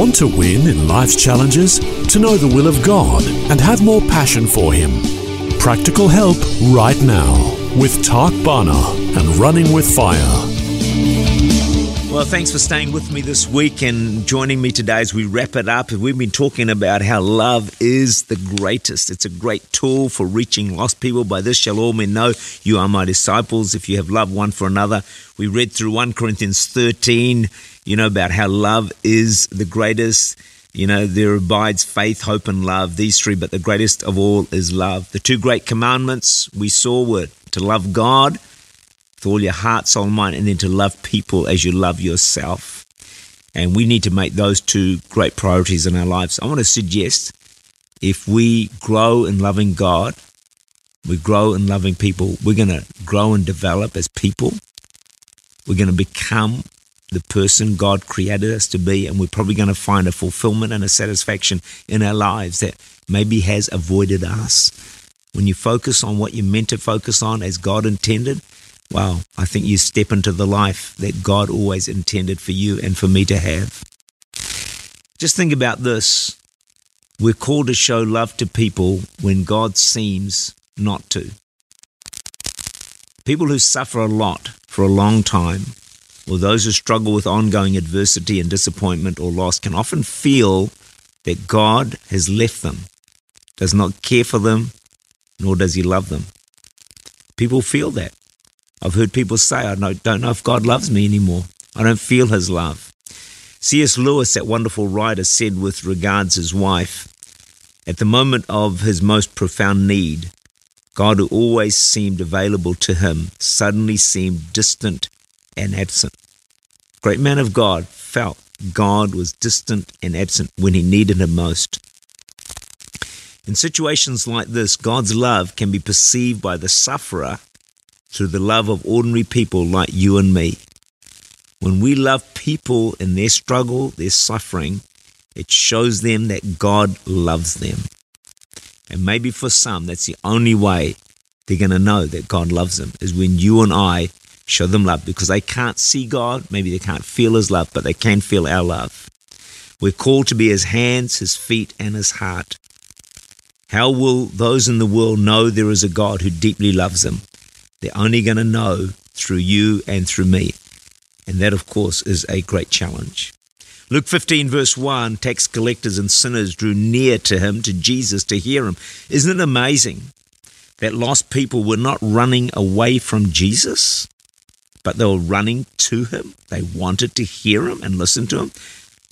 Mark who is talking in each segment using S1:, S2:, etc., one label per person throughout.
S1: Want to win in life's challenges? To know the will of God and have more passion for Him? Practical help right now with Tak Bhana and Running with Fire.
S2: Well, thanks for staying with me this week and joining me today as we wrap it up. We've been talking about how love is the greatest. It's a great tool for reaching lost people. By this shall all men know you are my disciples if you have love one for another. We read through 1 Corinthians 13, you know, about how love is the greatest. You know, there abides faith, hope, and love, these three, but the greatest of all is love. The two great commandments we saw were to love God with all your heart, soul, and mind, and then to love people as you love yourself. And we need to make those two great priorities in our lives. I want to suggest if we grow in loving God, we grow in loving people, we're going to grow and develop as people. We're going to become the person God created us to be, and we're probably going to find a fulfillment and a satisfaction in our lives that maybe has avoided us. When you focus on what you're meant to focus on as God intended, Wow, I think you step into the life that God always intended for you and for me to have. Just think about this. We're called to show love to people when God seems not to. People who suffer a lot for a long time, or those who struggle with ongoing adversity and disappointment or loss, can often feel that God has left them, does not care for them, nor does He love them. People feel that. I've heard people say, I don't know if God loves me anymore. I don't feel his love. C.S. Lewis, that wonderful writer, said with regards his wife, at the moment of his most profound need, God, who always seemed available to him, suddenly seemed distant and absent. Great man of God felt God was distant and absent when he needed him most. In situations like this, God's love can be perceived by the sufferer through the love of ordinary people like you and me. When we love people in their struggle, their suffering, it shows them that God loves them. And maybe for some, that's the only way they're going to know that God loves them is when you and I show them love because they can't see God, maybe they can't feel His love, but they can feel our love. We're called to be His hands, His feet, and His heart. How will those in the world know there is a God who deeply loves them? They're only going to know through you and through me. And that, of course, is a great challenge. Luke 15, verse 1 tax collectors and sinners drew near to him, to Jesus, to hear him. Isn't it amazing that lost people were not running away from Jesus, but they were running to him? They wanted to hear him and listen to him.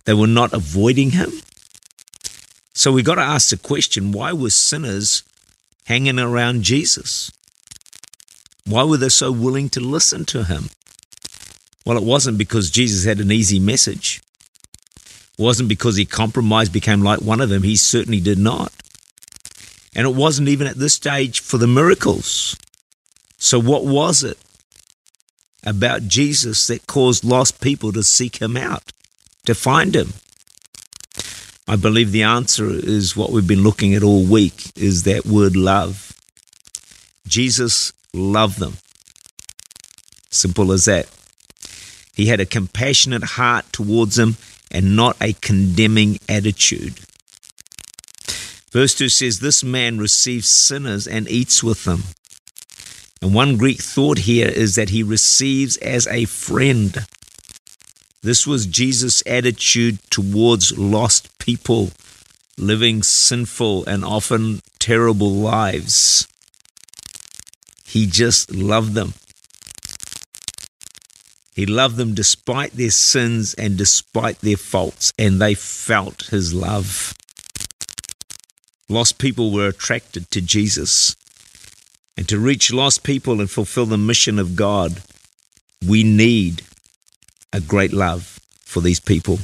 S2: They were not avoiding him. So we got to ask the question why were sinners hanging around Jesus? Why were they so willing to listen to him? Well, it wasn't because Jesus had an easy message. It wasn't because he compromised, became like one of them. He certainly did not. And it wasn't even at this stage for the miracles. So, what was it about Jesus that caused lost people to seek him out, to find him? I believe the answer is what we've been looking at all week is that word love. Jesus loved them. Simple as that. He had a compassionate heart towards them and not a condemning attitude. Verse 2 says, This man receives sinners and eats with them. And one Greek thought here is that he receives as a friend. This was Jesus' attitude towards lost people living sinful and often terrible lives. He just loved them. He loved them despite their sins and despite their faults, and they felt his love. Lost people were attracted to Jesus. And to reach lost people and fulfill the mission of God, we need a great love for these people.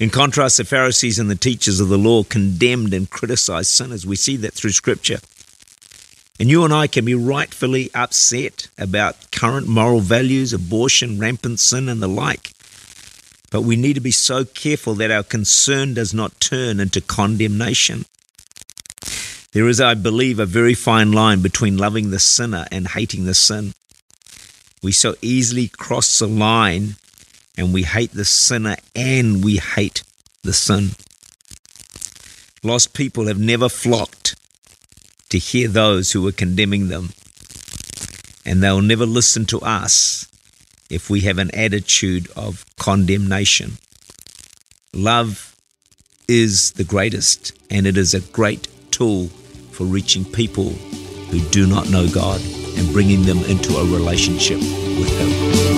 S2: In contrast, the Pharisees and the teachers of the law condemned and criticized sinners. We see that through Scripture. And you and I can be rightfully upset about current moral values, abortion, rampant sin, and the like. But we need to be so careful that our concern does not turn into condemnation. There is, I believe, a very fine line between loving the sinner and hating the sin. We so easily cross the line and we hate the sinner and we hate the sin. Lost people have never flocked to hear those who are condemning them, and they'll never listen to us if we have an attitude of condemnation. Love is the greatest, and it is a great tool for reaching people who do not know God and bringing them into a relationship with Him.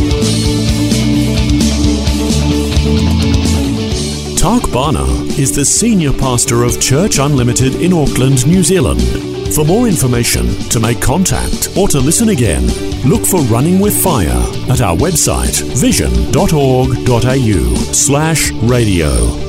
S1: Bhana is the senior pastor of Church Unlimited in Auckland, New Zealand. For more information, to make contact, or to listen again, look for Running with Fire at our website vision.org.au slash radio.